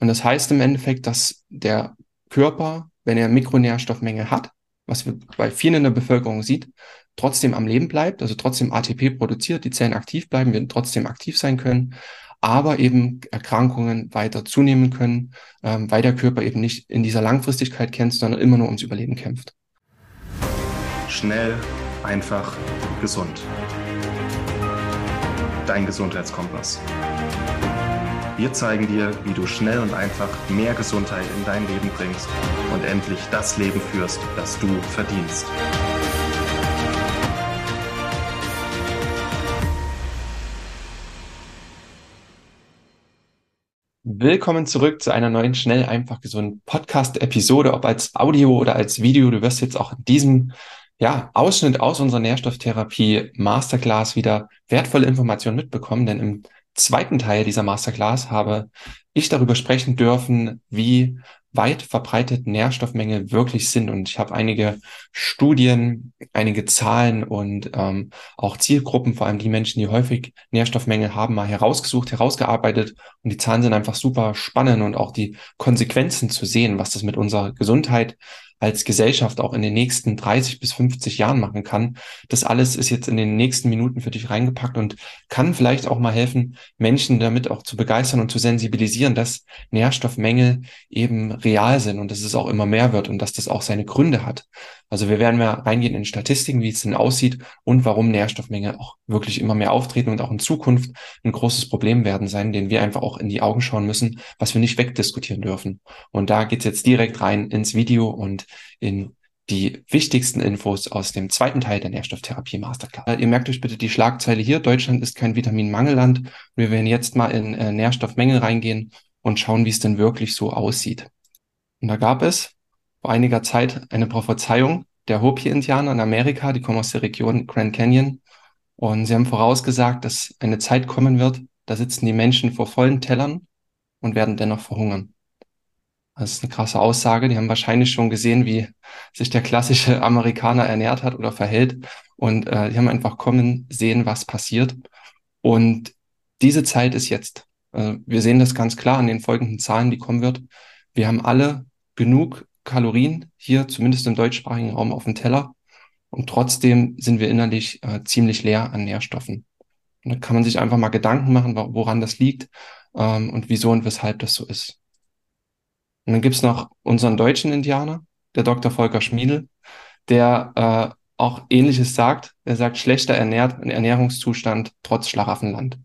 Und das heißt im Endeffekt, dass der Körper, wenn er Mikronährstoffmenge hat, was wir bei vielen in der Bevölkerung sieht, trotzdem am Leben bleibt, also trotzdem ATP produziert, die Zellen aktiv bleiben, wir trotzdem aktiv sein können, aber eben Erkrankungen weiter zunehmen können, ähm, weil der Körper eben nicht in dieser Langfristigkeit kämpft, sondern immer nur ums Überleben kämpft. Schnell, einfach, gesund. Dein Gesundheitskompass. Wir zeigen dir, wie du schnell und einfach mehr Gesundheit in dein Leben bringst und endlich das Leben führst, das du verdienst. Willkommen zurück zu einer neuen Schnell, einfach gesund Podcast-Episode, ob als Audio oder als Video. Du wirst jetzt auch in diesem ja, Ausschnitt aus unserer Nährstofftherapie Masterclass wieder wertvolle Informationen mitbekommen, denn im zweiten Teil dieser Masterclass habe ich darüber sprechen dürfen, wie weit verbreitet Nährstoffmängel wirklich sind. Und ich habe einige Studien, einige Zahlen und ähm, auch Zielgruppen, vor allem die Menschen, die häufig Nährstoffmängel haben, mal herausgesucht, herausgearbeitet. Und die Zahlen sind einfach super spannend und auch die Konsequenzen zu sehen, was das mit unserer Gesundheit als Gesellschaft auch in den nächsten 30 bis 50 Jahren machen kann. Das alles ist jetzt in den nächsten Minuten für dich reingepackt und kann vielleicht auch mal helfen, Menschen damit auch zu begeistern und zu sensibilisieren, dass Nährstoffmängel eben real sind und dass es auch immer mehr wird und dass das auch seine Gründe hat. Also wir werden mal reingehen in Statistiken, wie es denn aussieht und warum Nährstoffmängel auch wirklich immer mehr auftreten und auch in Zukunft ein großes Problem werden sein, den wir einfach auch in die Augen schauen müssen, was wir nicht wegdiskutieren dürfen. Und da geht's jetzt direkt rein ins Video und in die wichtigsten Infos aus dem zweiten Teil der Nährstofftherapie Masterclass. Äh, ihr merkt euch bitte die Schlagzeile hier. Deutschland ist kein Vitaminmangelland. Wir werden jetzt mal in äh, Nährstoffmängel reingehen und schauen, wie es denn wirklich so aussieht. Und da gab es vor einiger Zeit eine Prophezeiung der Hopi-Indianer in Amerika, die kommen aus der Region Grand Canyon. Und sie haben vorausgesagt, dass eine Zeit kommen wird, da sitzen die Menschen vor vollen Tellern und werden dennoch verhungern. Das ist eine krasse Aussage. Die haben wahrscheinlich schon gesehen, wie sich der klassische Amerikaner ernährt hat oder verhält. Und äh, die haben einfach kommen sehen, was passiert. Und diese Zeit ist jetzt. Äh, wir sehen das ganz klar an den folgenden Zahlen, die kommen wird. Wir haben alle genug Kalorien hier, zumindest im deutschsprachigen Raum, auf dem Teller. Und trotzdem sind wir innerlich äh, ziemlich leer an Nährstoffen. Und da kann man sich einfach mal Gedanken machen, woran das liegt ähm, und wieso und weshalb das so ist. Und dann gibt's noch unseren deutschen Indianer, der Dr. Volker Schmiedel, der äh, auch Ähnliches sagt. Er sagt, schlechter Ernährt, Ernährungszustand trotz Schlaraffenland.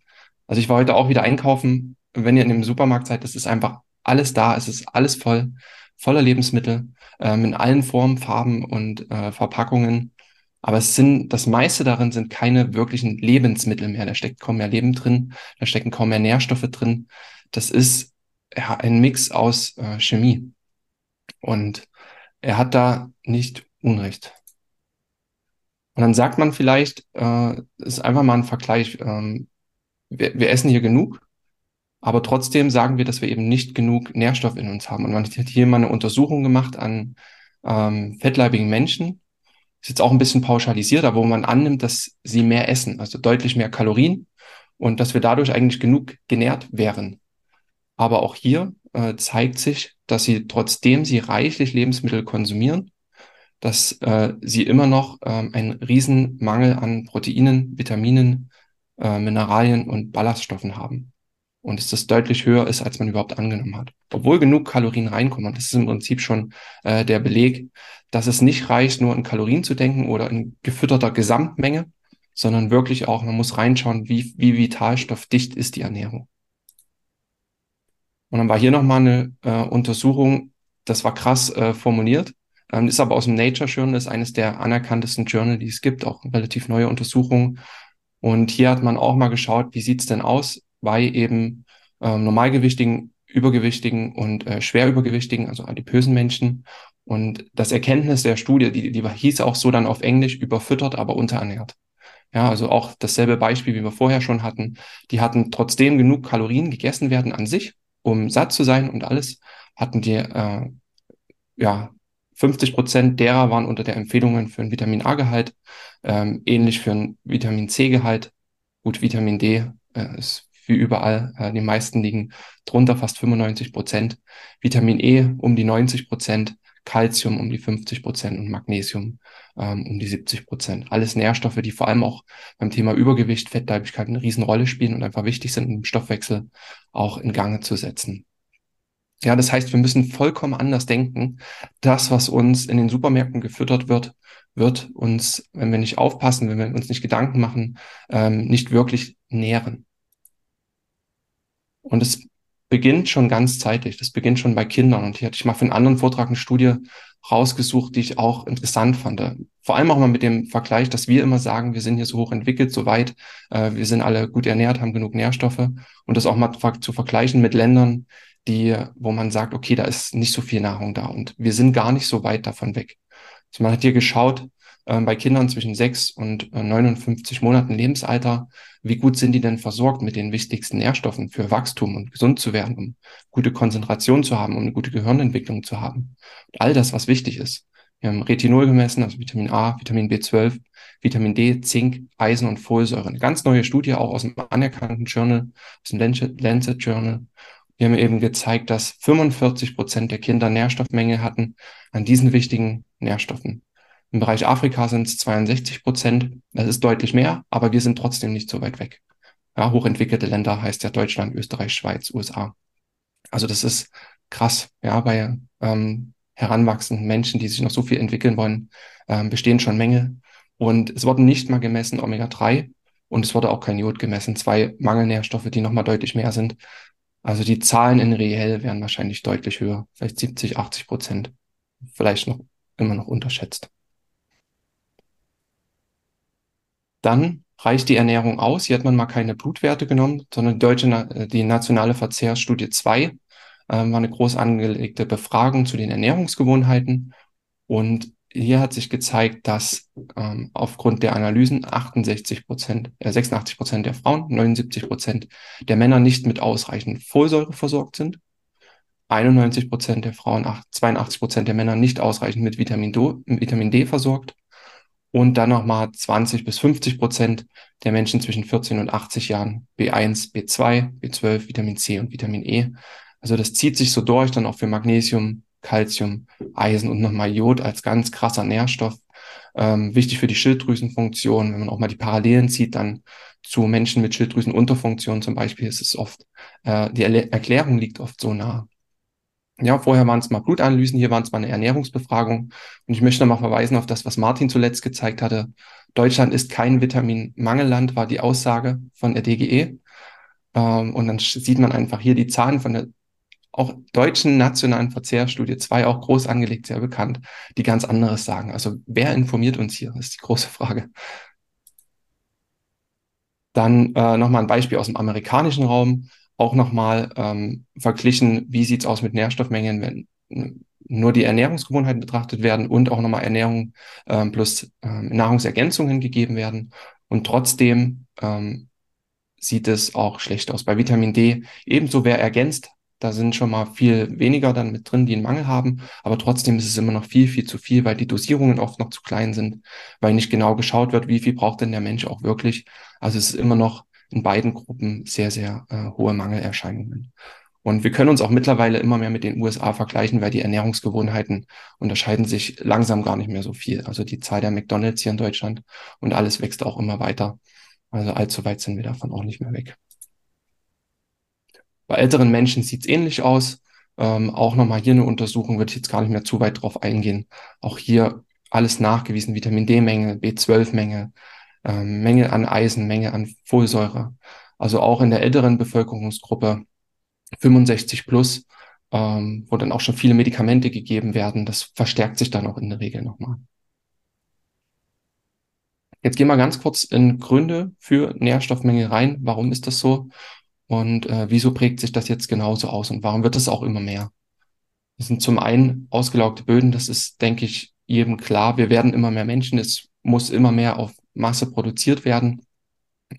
Also ich war heute auch wieder einkaufen. Wenn ihr in dem Supermarkt seid, es ist einfach alles da, es ist alles voll, voller Lebensmittel, ähm, in allen Formen, Farben und äh, Verpackungen. Aber es sind, das meiste darin sind keine wirklichen Lebensmittel mehr. Da steckt kaum mehr Leben drin, da stecken kaum mehr Nährstoffe drin. Das ist ja, ein Mix aus äh, Chemie. Und er hat da nicht Unrecht. Und dann sagt man vielleicht, äh, ist einfach mal ein Vergleich, ähm, wir, wir essen hier genug, aber trotzdem sagen wir, dass wir eben nicht genug Nährstoff in uns haben. Und man hat hier mal eine Untersuchung gemacht an ähm, fettleibigen Menschen. Ist jetzt auch ein bisschen pauschalisiert, aber wo man annimmt, dass sie mehr essen, also deutlich mehr Kalorien und dass wir dadurch eigentlich genug genährt wären. Aber auch hier äh, zeigt sich, dass sie, trotzdem sie reichlich Lebensmittel konsumieren, dass äh, sie immer noch ähm, einen riesen Mangel an Proteinen, Vitaminen, äh, Mineralien und Ballaststoffen haben. Und dass das deutlich höher ist, als man überhaupt angenommen hat. Obwohl genug Kalorien reinkommen. Und das ist im Prinzip schon äh, der Beleg, dass es nicht reicht, nur in Kalorien zu denken oder in gefütterter Gesamtmenge, sondern wirklich auch, man muss reinschauen, wie, wie vitalstoffdicht ist die Ernährung. Und dann war hier nochmal eine äh, Untersuchung, das war krass äh, formuliert, ähm, ist aber aus dem Nature Journal, ist eines der anerkanntesten Journal, die es gibt, auch relativ neue Untersuchungen. Und hier hat man auch mal geschaut, wie sieht's denn aus bei eben ähm, normalgewichtigen, übergewichtigen und äh, schwer übergewichtigen, also adipösen Menschen. Und das Erkenntnis der Studie, die, die hieß auch so dann auf Englisch, überfüttert, aber unterernährt. Ja, also auch dasselbe Beispiel, wie wir vorher schon hatten. Die hatten trotzdem genug Kalorien gegessen werden an sich, um satt zu sein und alles, hatten die, äh, ja, 50 Prozent derer waren unter der Empfehlungen für ein Vitamin A-Gehalt, ähm, ähnlich für ein Vitamin C-Gehalt. Gut, Vitamin D äh, ist wie überall. Äh, die meisten liegen drunter, fast 95 Prozent. Vitamin E um die 90 Prozent, Calcium um die 50 Prozent und Magnesium ähm, um die 70 Prozent. Alles Nährstoffe, die vor allem auch beim Thema Übergewicht, Fettleibigkeit eine Riesenrolle spielen und einfach wichtig sind, um Stoffwechsel auch in Gange zu setzen. Ja, das heißt, wir müssen vollkommen anders denken. Das, was uns in den Supermärkten gefüttert wird, wird uns, wenn wir nicht aufpassen, wenn wir uns nicht Gedanken machen, ähm, nicht wirklich nähren. Und es beginnt schon ganz zeitig. Das beginnt schon bei Kindern. Und hier hatte ich mal für einen anderen Vortrag eine Studie rausgesucht, die ich auch interessant fand. Vor allem auch mal mit dem Vergleich, dass wir immer sagen, wir sind hier so hoch entwickelt, so weit, äh, wir sind alle gut ernährt, haben genug Nährstoffe und das auch mal zu vergleichen mit Ländern, die, wo man sagt, okay, da ist nicht so viel Nahrung da und wir sind gar nicht so weit davon weg. Also man hat hier geschaut, bei Kindern zwischen 6 und äh, 59 Monaten Lebensalter, wie gut sind die denn versorgt mit den wichtigsten Nährstoffen für Wachstum und gesund zu werden, um gute Konzentration zu haben, um eine gute Gehirnentwicklung zu haben. Und all das, was wichtig ist. Wir haben Retinol gemessen, also Vitamin A, Vitamin B12, Vitamin D, Zink, Eisen und Folsäure. Eine ganz neue Studie auch aus dem anerkannten Journal, aus dem Lancet Journal. Wir haben eben gezeigt, dass 45 Prozent der Kinder Nährstoffmenge hatten an diesen wichtigen Nährstoffen. Im Bereich Afrika sind es 62 Prozent. Das ist deutlich mehr, aber wir sind trotzdem nicht so weit weg. Ja, hochentwickelte Länder heißt ja Deutschland, Österreich, Schweiz, USA. Also das ist krass. Ja, bei ähm, heranwachsenden Menschen, die sich noch so viel entwickeln wollen, ähm, bestehen schon Mängel. Und es wurden nicht mal gemessen Omega-3 und es wurde auch kein Jod gemessen. Zwei Mangelnährstoffe, die nochmal deutlich mehr sind. Also die Zahlen in reell wären wahrscheinlich deutlich höher. Vielleicht 70, 80 Prozent. Vielleicht noch immer noch unterschätzt. Dann reicht die Ernährung aus. Hier hat man mal keine Blutwerte genommen, sondern die deutsche, äh, die nationale Verzehrsstudie 2 äh, war eine groß angelegte Befragung zu den Ernährungsgewohnheiten. Und hier hat sich gezeigt, dass ähm, aufgrund der Analysen 68 Prozent, äh, 86 Prozent der Frauen, 79 Prozent der Männer nicht mit ausreichend Folsäure versorgt sind. 91 Prozent der Frauen, 82 Prozent der Männer nicht ausreichend mit Vitamin, Do, Vitamin D versorgt und dann nochmal 20 bis 50 Prozent der Menschen zwischen 14 und 80 Jahren B1, B2, B12, Vitamin C und Vitamin E. Also das zieht sich so durch, dann auch für Magnesium, Calcium, Eisen und nochmal Jod als ganz krasser Nährstoff. Ähm, wichtig für die Schilddrüsenfunktion, wenn man auch mal die Parallelen zieht, dann zu Menschen mit Schilddrüsenunterfunktion zum Beispiel, ist es oft, äh, die Erklärung liegt oft so nah. Ja, vorher waren es mal Blutanalysen, hier waren es mal eine Ernährungsbefragung. Und ich möchte noch mal verweisen auf das, was Martin zuletzt gezeigt hatte. Deutschland ist kein Vitaminmangelland, war die Aussage von der DGE. Ähm, und dann sieht man einfach hier die Zahlen von der auch deutschen nationalen Verzehrstudie 2, auch groß angelegt, sehr bekannt, die ganz anderes sagen. Also wer informiert uns hier, ist die große Frage. Dann äh, nochmal ein Beispiel aus dem amerikanischen Raum auch nochmal ähm, verglichen, wie sieht's aus mit Nährstoffmengen, wenn nur die Ernährungsgewohnheiten betrachtet werden und auch nochmal Ernährung ähm, plus ähm, Nahrungsergänzungen gegeben werden. Und trotzdem ähm, sieht es auch schlecht aus. Bei Vitamin D ebenso, wer ergänzt, da sind schon mal viel weniger dann mit drin, die einen Mangel haben. Aber trotzdem ist es immer noch viel, viel zu viel, weil die Dosierungen oft noch zu klein sind, weil nicht genau geschaut wird, wie viel braucht denn der Mensch auch wirklich. Also es ist immer noch in beiden Gruppen sehr, sehr äh, hohe Mangelerscheinungen. Und wir können uns auch mittlerweile immer mehr mit den USA vergleichen, weil die Ernährungsgewohnheiten unterscheiden sich langsam gar nicht mehr so viel. Also die Zahl der McDonalds hier in Deutschland und alles wächst auch immer weiter. Also allzu weit sind wir davon auch nicht mehr weg. Bei älteren Menschen sieht es ähnlich aus. Ähm, auch nochmal hier eine Untersuchung, würde ich jetzt gar nicht mehr zu weit drauf eingehen. Auch hier alles nachgewiesen, Vitamin D-Menge, B12-Menge, ähm, Menge an Eisen, Menge an Folsäure. Also auch in der älteren Bevölkerungsgruppe 65 plus, ähm, wo dann auch schon viele Medikamente gegeben werden. Das verstärkt sich dann auch in der Regel nochmal. Jetzt gehen wir ganz kurz in Gründe für Nährstoffmenge rein. Warum ist das so? Und äh, wieso prägt sich das jetzt genauso aus? Und warum wird es auch immer mehr? Das sind zum einen ausgelaugte Böden. Das ist, denke ich, jedem klar. Wir werden immer mehr Menschen. Es muss immer mehr auf Masse produziert werden.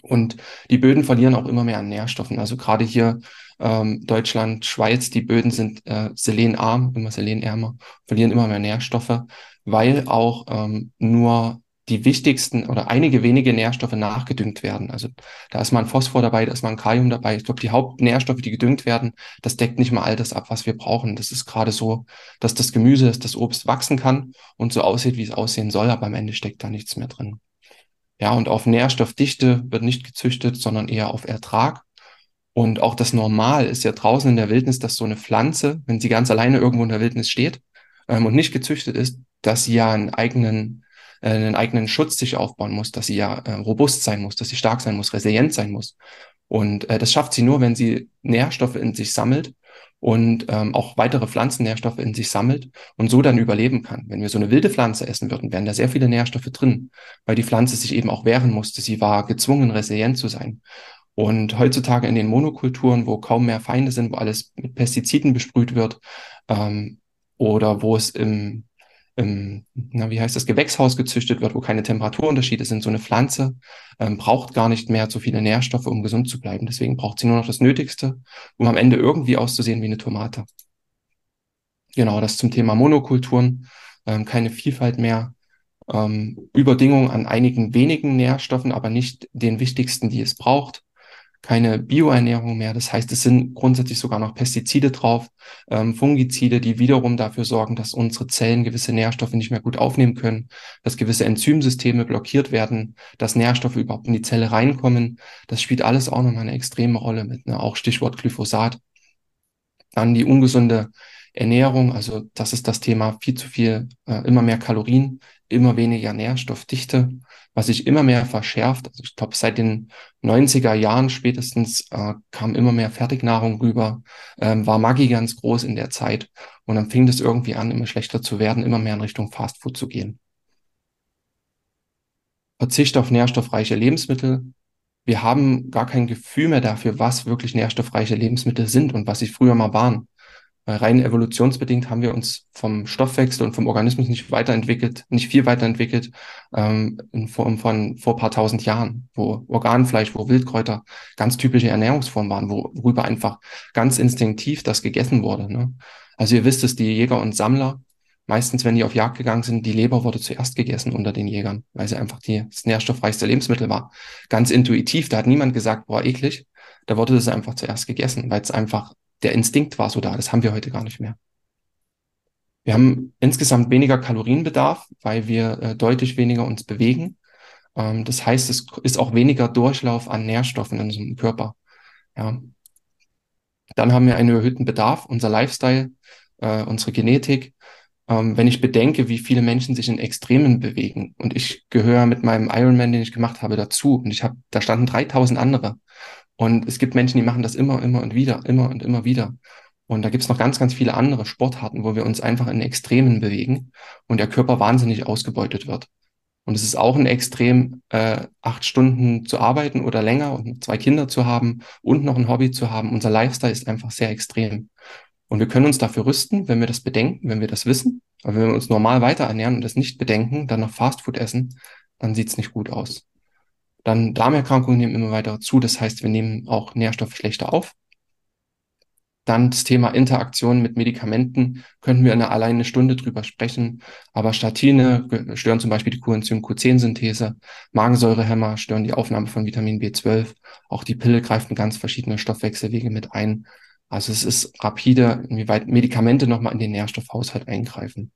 Und die Böden verlieren auch immer mehr an Nährstoffen. Also gerade hier ähm, Deutschland, Schweiz, die Böden sind äh, selenarm, immer selenärmer, verlieren immer mehr Nährstoffe, weil auch ähm, nur die wichtigsten oder einige wenige Nährstoffe nachgedüngt werden. Also da ist mal ein Phosphor dabei, da ist mal ein Kalium dabei. Ich glaube, die Hauptnährstoffe, die gedüngt werden, das deckt nicht mal all das ab, was wir brauchen. Das ist gerade so, dass das Gemüse, dass das Obst wachsen kann und so aussieht, wie es aussehen soll, aber am Ende steckt da nichts mehr drin. Ja, und auf Nährstoffdichte wird nicht gezüchtet, sondern eher auf Ertrag. Und auch das Normal ist ja draußen in der Wildnis, dass so eine Pflanze, wenn sie ganz alleine irgendwo in der Wildnis steht ähm, und nicht gezüchtet ist, dass sie ja einen eigenen, äh, einen eigenen Schutz sich aufbauen muss, dass sie ja äh, robust sein muss, dass sie stark sein muss, resilient sein muss. Und äh, das schafft sie nur, wenn sie Nährstoffe in sich sammelt und ähm, auch weitere Pflanzennährstoffe in sich sammelt und so dann überleben kann. Wenn wir so eine wilde Pflanze essen würden, wären da sehr viele Nährstoffe drin, weil die Pflanze sich eben auch wehren musste. Sie war gezwungen, resilient zu sein. Und heutzutage in den Monokulturen, wo kaum mehr Feinde sind, wo alles mit Pestiziden besprüht wird, ähm, oder wo es im, im, na, wie heißt das, Gewächshaus gezüchtet wird, wo keine Temperaturunterschiede sind, so eine Pflanze ähm, braucht gar nicht mehr so viele Nährstoffe, um gesund zu bleiben. Deswegen braucht sie nur noch das Nötigste, um am Ende irgendwie auszusehen wie eine Tomate. Genau, das zum Thema Monokulturen, ähm, keine Vielfalt mehr, ähm, Überdingung an einigen wenigen Nährstoffen, aber nicht den wichtigsten, die es braucht keine Bioernährung mehr. Das heißt, es sind grundsätzlich sogar noch Pestizide drauf, ähm, Fungizide, die wiederum dafür sorgen, dass unsere Zellen gewisse Nährstoffe nicht mehr gut aufnehmen können, dass gewisse Enzymsysteme blockiert werden, dass Nährstoffe überhaupt in die Zelle reinkommen. Das spielt alles auch nochmal eine extreme Rolle mit, ne? auch Stichwort Glyphosat. Dann die ungesunde Ernährung, also das ist das Thema viel zu viel, äh, immer mehr Kalorien, immer weniger Nährstoffdichte, was sich immer mehr verschärft. Also ich glaube, seit den 90er Jahren spätestens äh, kam immer mehr Fertignahrung rüber, ähm, war Maggi ganz groß in der Zeit und dann fing das irgendwie an, immer schlechter zu werden, immer mehr in Richtung Fastfood zu gehen. Verzicht auf nährstoffreiche Lebensmittel. Wir haben gar kein Gefühl mehr dafür, was wirklich nährstoffreiche Lebensmittel sind und was sie früher mal waren. Weil rein evolutionsbedingt haben wir uns vom Stoffwechsel und vom Organismus nicht weiterentwickelt, nicht viel weiterentwickelt ähm, in Form von vor paar tausend Jahren, wo Organfleisch, wo Wildkräuter ganz typische Ernährungsformen waren, worüber einfach ganz instinktiv das gegessen wurde. Ne? Also ihr wisst es, die Jäger und Sammler, meistens, wenn die auf Jagd gegangen sind, die Leber wurde zuerst gegessen unter den Jägern, weil sie einfach die, das nährstoffreichste Lebensmittel war. Ganz intuitiv, da hat niemand gesagt, boah, eklig. Da wurde das einfach zuerst gegessen, weil es einfach der Instinkt war so da. Das haben wir heute gar nicht mehr. Wir haben insgesamt weniger Kalorienbedarf, weil wir äh, deutlich weniger uns bewegen. Ähm, das heißt, es ist auch weniger Durchlauf an Nährstoffen in unserem Körper. Ja. Dann haben wir einen erhöhten Bedarf, unser Lifestyle, äh, unsere Genetik. Ähm, wenn ich bedenke, wie viele Menschen sich in Extremen bewegen und ich gehöre mit meinem Ironman, den ich gemacht habe, dazu und ich habe, da standen 3000 andere und es gibt Menschen, die machen das immer, immer und wieder, immer und immer wieder. Und da gibt's noch ganz, ganz viele andere Sportarten, wo wir uns einfach in Extremen bewegen und der Körper wahnsinnig ausgebeutet wird. Und es ist auch ein Extrem, äh, acht Stunden zu arbeiten oder länger und zwei Kinder zu haben und noch ein Hobby zu haben. Unser Lifestyle ist einfach sehr extrem. Und wir können uns dafür rüsten, wenn wir das bedenken, wenn wir das wissen. Aber wenn wir uns normal weiter ernähren und das nicht bedenken, dann noch Fastfood essen, dann sieht's nicht gut aus. Dann Darmerkrankungen nehmen immer weiter zu. Das heißt, wir nehmen auch Nährstoffe schlechter auf. Dann das Thema Interaktion mit Medikamenten könnten wir in einer allein eine Stunde drüber sprechen. Aber Statine stören zum Beispiel die Coenzym Q10-Synthese. Magensäurehämmer stören die Aufnahme von Vitamin B12. Auch die Pille greift in ganz verschiedene Stoffwechselwege mit ein. Also es ist rapide, inwieweit Medikamente nochmal in den Nährstoffhaushalt eingreifen.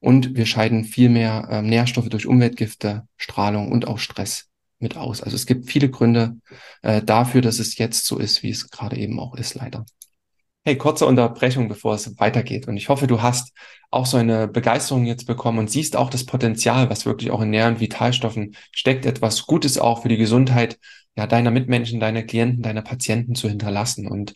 Und wir scheiden viel mehr äh, Nährstoffe durch Umweltgifte, Strahlung und auch Stress mit aus. Also es gibt viele Gründe äh, dafür, dass es jetzt so ist, wie es gerade eben auch ist, leider. Hey, kurze Unterbrechung, bevor es weitergeht. Und ich hoffe, du hast auch so eine Begeisterung jetzt bekommen und siehst auch das Potenzial, was wirklich auch in Nähr- und Vitalstoffen steckt, etwas Gutes auch für die Gesundheit ja, deiner Mitmenschen, deiner Klienten, deiner Patienten zu hinterlassen. Und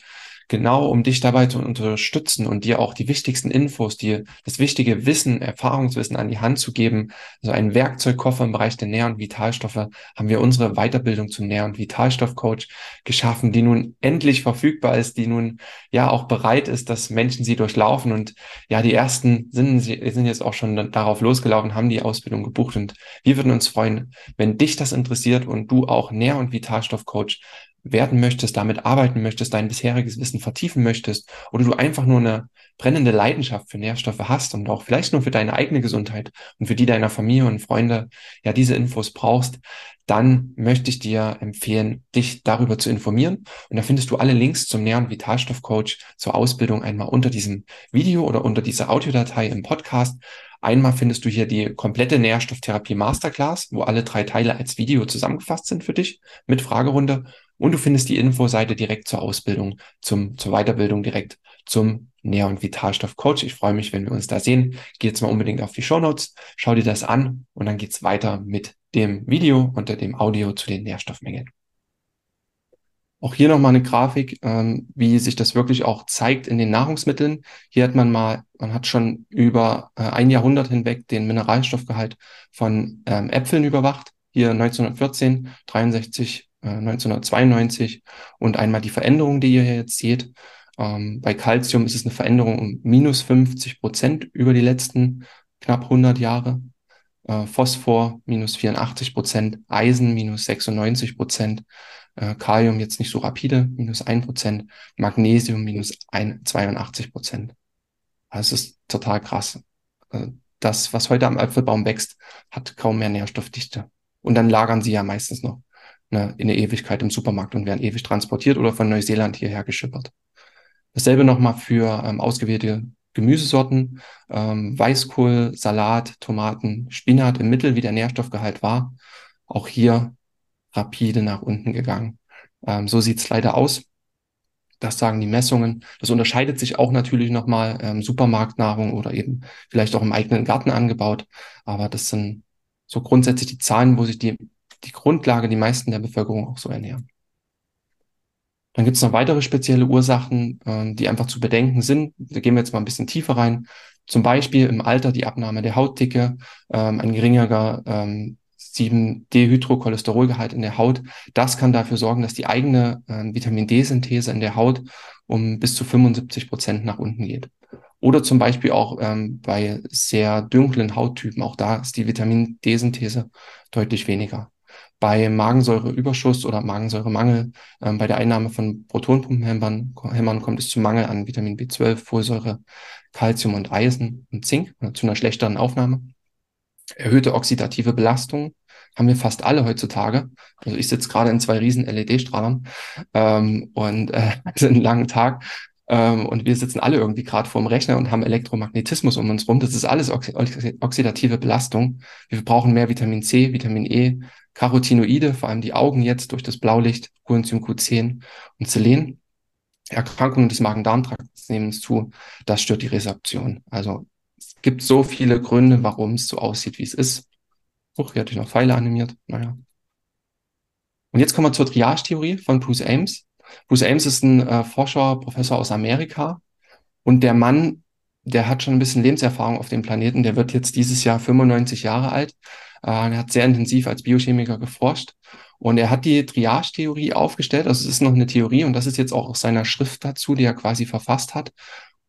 genau um dich dabei zu unterstützen und dir auch die wichtigsten Infos, dir das wichtige Wissen, Erfahrungswissen an die Hand zu geben. Also einen Werkzeugkoffer im Bereich der Nähr- und Vitalstoffe haben wir unsere Weiterbildung zum Nähr- und Vitalstoffcoach geschaffen, die nun endlich verfügbar ist, die nun ja auch bereit ist, dass Menschen sie durchlaufen und ja, die ersten sind, sind jetzt auch schon darauf losgelaufen, haben die Ausbildung gebucht und wir würden uns freuen, wenn dich das interessiert und du auch Nähr- und Vitalstoffcoach werden möchtest, damit arbeiten möchtest, dein bisheriges Wissen vertiefen möchtest oder du einfach nur eine brennende Leidenschaft für Nährstoffe hast und auch vielleicht nur für deine eigene Gesundheit und für die deiner Familie und Freunde ja diese Infos brauchst, dann möchte ich dir empfehlen, dich darüber zu informieren. Und da findest du alle Links zum Nähr- und Vitalstoffcoach zur Ausbildung einmal unter diesem Video oder unter dieser Audiodatei im Podcast. Einmal findest du hier die komplette Nährstofftherapie Masterclass, wo alle drei Teile als Video zusammengefasst sind für dich mit Fragerunde. Und du findest die Infoseite direkt zur Ausbildung, zum, zur Weiterbildung direkt zum Nähr- und Vitalstoff-Coach. Ich freue mich, wenn wir uns da sehen. Geh jetzt mal unbedingt auf die Show Notes, schau dir das an und dann geht's weiter mit dem Video und dem Audio zu den Nährstoffmengen. Auch hier nochmal eine Grafik, ähm, wie sich das wirklich auch zeigt in den Nahrungsmitteln. Hier hat man mal, man hat schon über äh, ein Jahrhundert hinweg den Mineralstoffgehalt von ähm, Äpfeln überwacht. Hier 1914, 63 1992 und einmal die Veränderung, die ihr hier jetzt seht. Ähm, bei Calcium ist es eine Veränderung um minus 50 Prozent über die letzten knapp 100 Jahre. Äh, Phosphor minus 84 Prozent, Eisen minus 96 Prozent, äh, Kalium jetzt nicht so rapide, minus 1 Prozent, Magnesium minus 82 Prozent. Also es ist total krass. Äh, das, was heute am Apfelbaum wächst, hat kaum mehr Nährstoffdichte. Und dann lagern sie ja meistens noch eine, in der Ewigkeit im Supermarkt und werden ewig transportiert oder von Neuseeland hierher geschippert. Dasselbe nochmal für ähm, ausgewählte Gemüsesorten, ähm, Weißkohl, Salat, Tomaten, Spinat im Mittel, wie der Nährstoffgehalt war. Auch hier rapide nach unten gegangen. Ähm, so sieht's leider aus. Das sagen die Messungen. Das unterscheidet sich auch natürlich nochmal ähm, Supermarktnahrung oder eben vielleicht auch im eigenen Garten angebaut. Aber das sind so grundsätzlich die Zahlen, wo sich die die Grundlage die meisten der Bevölkerung auch so ernähren. Dann gibt es noch weitere spezielle Ursachen, äh, die einfach zu bedenken sind. Da gehen wir jetzt mal ein bisschen tiefer rein. Zum Beispiel im Alter die Abnahme der Hautdicke, ähm, ein geringerer ähm, 7-Dehydrocholesterolgehalt in der Haut. Das kann dafür sorgen, dass die eigene äh, Vitamin D-Synthese in der Haut um bis zu 75 Prozent nach unten geht. Oder zum Beispiel auch ähm, bei sehr dunklen Hauttypen, auch da ist die Vitamin D-Synthese deutlich weniger bei Magensäureüberschuss oder Magensäuremangel, ähm, bei der Einnahme von Protonpumpenhämmern kommt es zu Mangel an Vitamin B12, Folsäure, Calcium und Eisen und Zink, äh, zu einer schlechteren Aufnahme. Erhöhte oxidative Belastung haben wir fast alle heutzutage. Also ich sitze gerade in zwei riesen LED-Strahlern ähm, und äh, einen langen Tag ähm, und wir sitzen alle irgendwie gerade vorm Rechner und haben Elektromagnetismus um uns rum. Das ist alles oxi oxidative Belastung. Wir brauchen mehr Vitamin C, Vitamin E, Carotinoide, vor allem die Augen jetzt durch das Blaulicht, Coenzym Q10 und Selen. Erkrankungen des Magen-Darm-Trakts nehmen zu. Das stört die Resorption. Also es gibt so viele Gründe, warum es so aussieht, wie es ist. Huch, hier hatte ich noch Pfeile animiert. Naja. Und jetzt kommen wir zur Triage-Theorie von Bruce Ames. Bruce Ames ist ein äh, Forscher, Professor aus Amerika. Und der Mann, der hat schon ein bisschen Lebenserfahrung auf dem Planeten. Der wird jetzt dieses Jahr 95 Jahre alt. Äh, er hat sehr intensiv als Biochemiker geforscht. Und er hat die Triage-Theorie aufgestellt. Also es ist noch eine Theorie und das ist jetzt auch aus seiner Schrift dazu, die er quasi verfasst hat.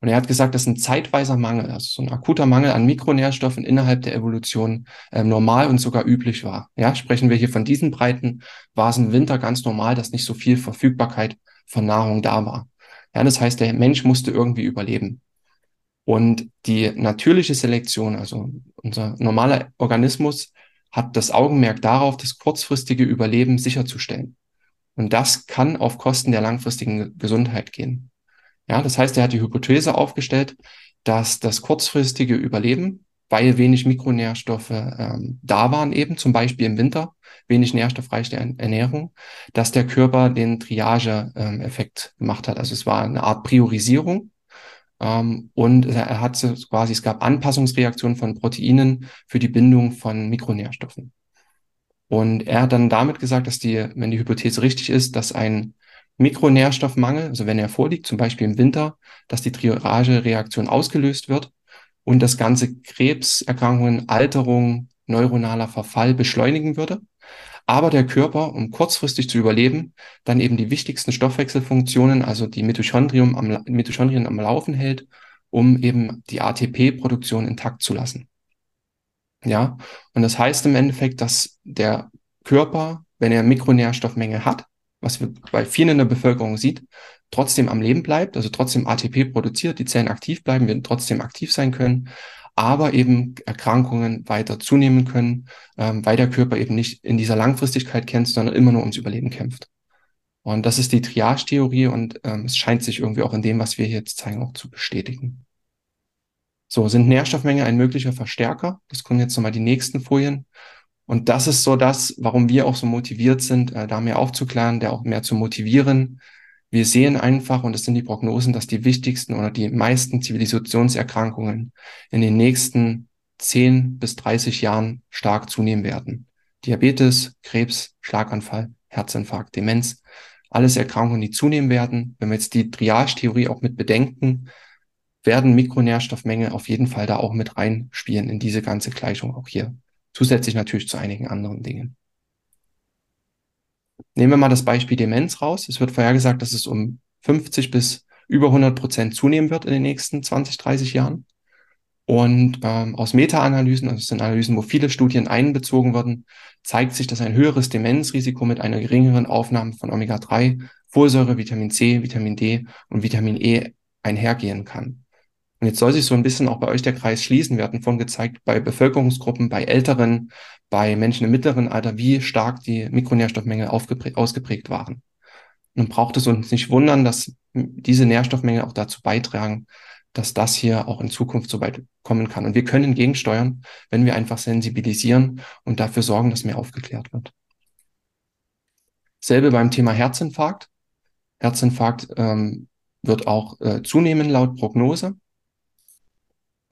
Und er hat gesagt, das ist ein zeitweiser Mangel, also so ein akuter Mangel an Mikronährstoffen innerhalb der Evolution äh, normal und sogar üblich war. Ja, sprechen wir hier von diesen Breiten, war es im Winter ganz normal, dass nicht so viel Verfügbarkeit von Nahrung da war. Ja, das heißt, der Mensch musste irgendwie überleben. Und die natürliche Selektion, also unser normaler Organismus, hat das Augenmerk darauf, das kurzfristige Überleben sicherzustellen. Und das kann auf Kosten der langfristigen Gesundheit gehen. Ja, das heißt, er hat die Hypothese aufgestellt, dass das kurzfristige Überleben, weil wenig Mikronährstoffe ähm, da waren, eben zum Beispiel im Winter, wenig nährstoffreiche Ernährung, dass der Körper den Triage-Effekt gemacht hat. Also es war eine Art Priorisierung. Ähm, und er hat quasi, es gab Anpassungsreaktionen von Proteinen für die Bindung von Mikronährstoffen. Und er hat dann damit gesagt, dass die, wenn die Hypothese richtig ist, dass ein Mikronährstoffmangel, also wenn er vorliegt, zum Beispiel im Winter, dass die Triage-Reaktion ausgelöst wird und das ganze Krebserkrankungen, Alterung, neuronaler Verfall beschleunigen würde. Aber der Körper, um kurzfristig zu überleben, dann eben die wichtigsten Stoffwechselfunktionen, also die Mitochondrien am, Mitochondrien am Laufen hält, um eben die ATP-Produktion intakt zu lassen. Ja, und das heißt im Endeffekt, dass der Körper, wenn er Mikronährstoffmenge hat, was wir bei vielen in der Bevölkerung sieht, trotzdem am Leben bleibt, also trotzdem ATP produziert, die Zellen aktiv bleiben, wir trotzdem aktiv sein können, aber eben Erkrankungen weiter zunehmen können, ähm, weil der Körper eben nicht in dieser Langfristigkeit kämpft, sondern immer nur ums Überleben kämpft. Und das ist die Triage-Theorie und ähm, es scheint sich irgendwie auch in dem, was wir jetzt zeigen, auch zu bestätigen. So, sind Nährstoffmenge ein möglicher Verstärker? Das kommen jetzt nochmal die nächsten Folien. Und das ist so das, warum wir auch so motiviert sind, äh, da mehr aufzuklären, der auch mehr zu motivieren. Wir sehen einfach, und das sind die Prognosen, dass die wichtigsten oder die meisten Zivilisationserkrankungen in den nächsten 10 bis 30 Jahren stark zunehmen werden. Diabetes, Krebs, Schlaganfall, Herzinfarkt, Demenz, alles Erkrankungen, die zunehmen werden. Wenn wir jetzt die Triage-Theorie auch mit bedenken, werden Mikronährstoffmenge auf jeden Fall da auch mit reinspielen in diese ganze Gleichung auch hier. Zusätzlich natürlich zu einigen anderen Dingen. Nehmen wir mal das Beispiel Demenz raus. Es wird vorhergesagt, dass es um 50 bis über 100 Prozent zunehmen wird in den nächsten 20, 30 Jahren. Und ähm, aus Meta-Analysen, also das sind Analysen, wo viele Studien einbezogen wurden, zeigt sich, dass ein höheres Demenzrisiko mit einer geringeren Aufnahme von Omega-3, Folsäure, Vitamin C, Vitamin D und Vitamin E einhergehen kann. Und jetzt soll sich so ein bisschen auch bei euch der Kreis schließen. Wir hatten vorhin gezeigt, bei Bevölkerungsgruppen, bei Älteren, bei Menschen im mittleren Alter, wie stark die Mikronährstoffmenge ausgeprägt waren. Nun braucht es uns nicht wundern, dass diese Nährstoffmenge auch dazu beitragen, dass das hier auch in Zukunft so weit kommen kann. Und wir können gegensteuern, wenn wir einfach sensibilisieren und dafür sorgen, dass mehr aufgeklärt wird. Selbe beim Thema Herzinfarkt. Herzinfarkt ähm, wird auch äh, zunehmen laut Prognose.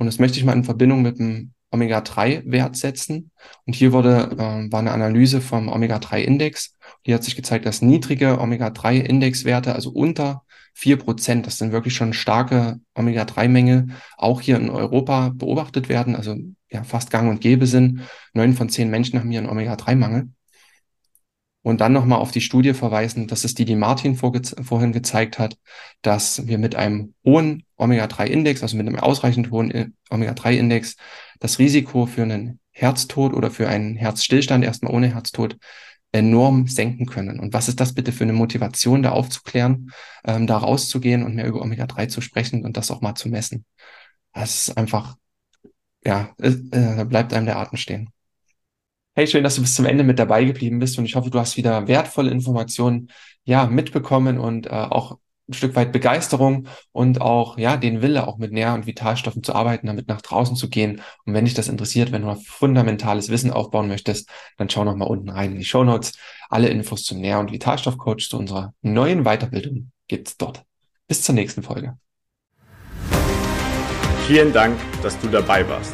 Und das möchte ich mal in Verbindung mit dem Omega-3-Wert setzen. Und hier wurde, äh, war eine Analyse vom Omega-3-Index. Hier hat sich gezeigt, dass niedrige Omega-3-Indexwerte, also unter vier Prozent, das sind wirklich schon starke Omega-3-Menge, auch hier in Europa beobachtet werden, also ja fast gang und gäbe sind. Neun von zehn Menschen haben hier einen Omega-3-Mangel. Und dann nochmal auf die Studie verweisen, das ist die, die Martin vorhin gezeigt hat, dass wir mit einem hohen Omega-3-Index, also mit einem ausreichend hohen äh, Omega-3-Index, das Risiko für einen Herztod oder für einen Herzstillstand, erstmal ohne Herztod, enorm senken können. Und was ist das bitte für eine Motivation, da aufzuklären, ähm, da rauszugehen und mehr über Omega-3 zu sprechen und das auch mal zu messen? Das ist einfach, ja, äh, da bleibt einem der Atem stehen. Hey, schön, dass du bis zum Ende mit dabei geblieben bist und ich hoffe, du hast wieder wertvolle Informationen ja mitbekommen und äh, auch ein Stück weit Begeisterung und auch ja den Wille, auch mit Nähr- und Vitalstoffen zu arbeiten, damit nach draußen zu gehen. Und wenn dich das interessiert, wenn du fundamentales Wissen aufbauen möchtest, dann schau noch mal unten rein in die Show Notes. Alle Infos zum Nähr- und Vitalstoffcoach zu unserer neuen Weiterbildung gibt's dort. Bis zur nächsten Folge. Vielen Dank, dass du dabei warst.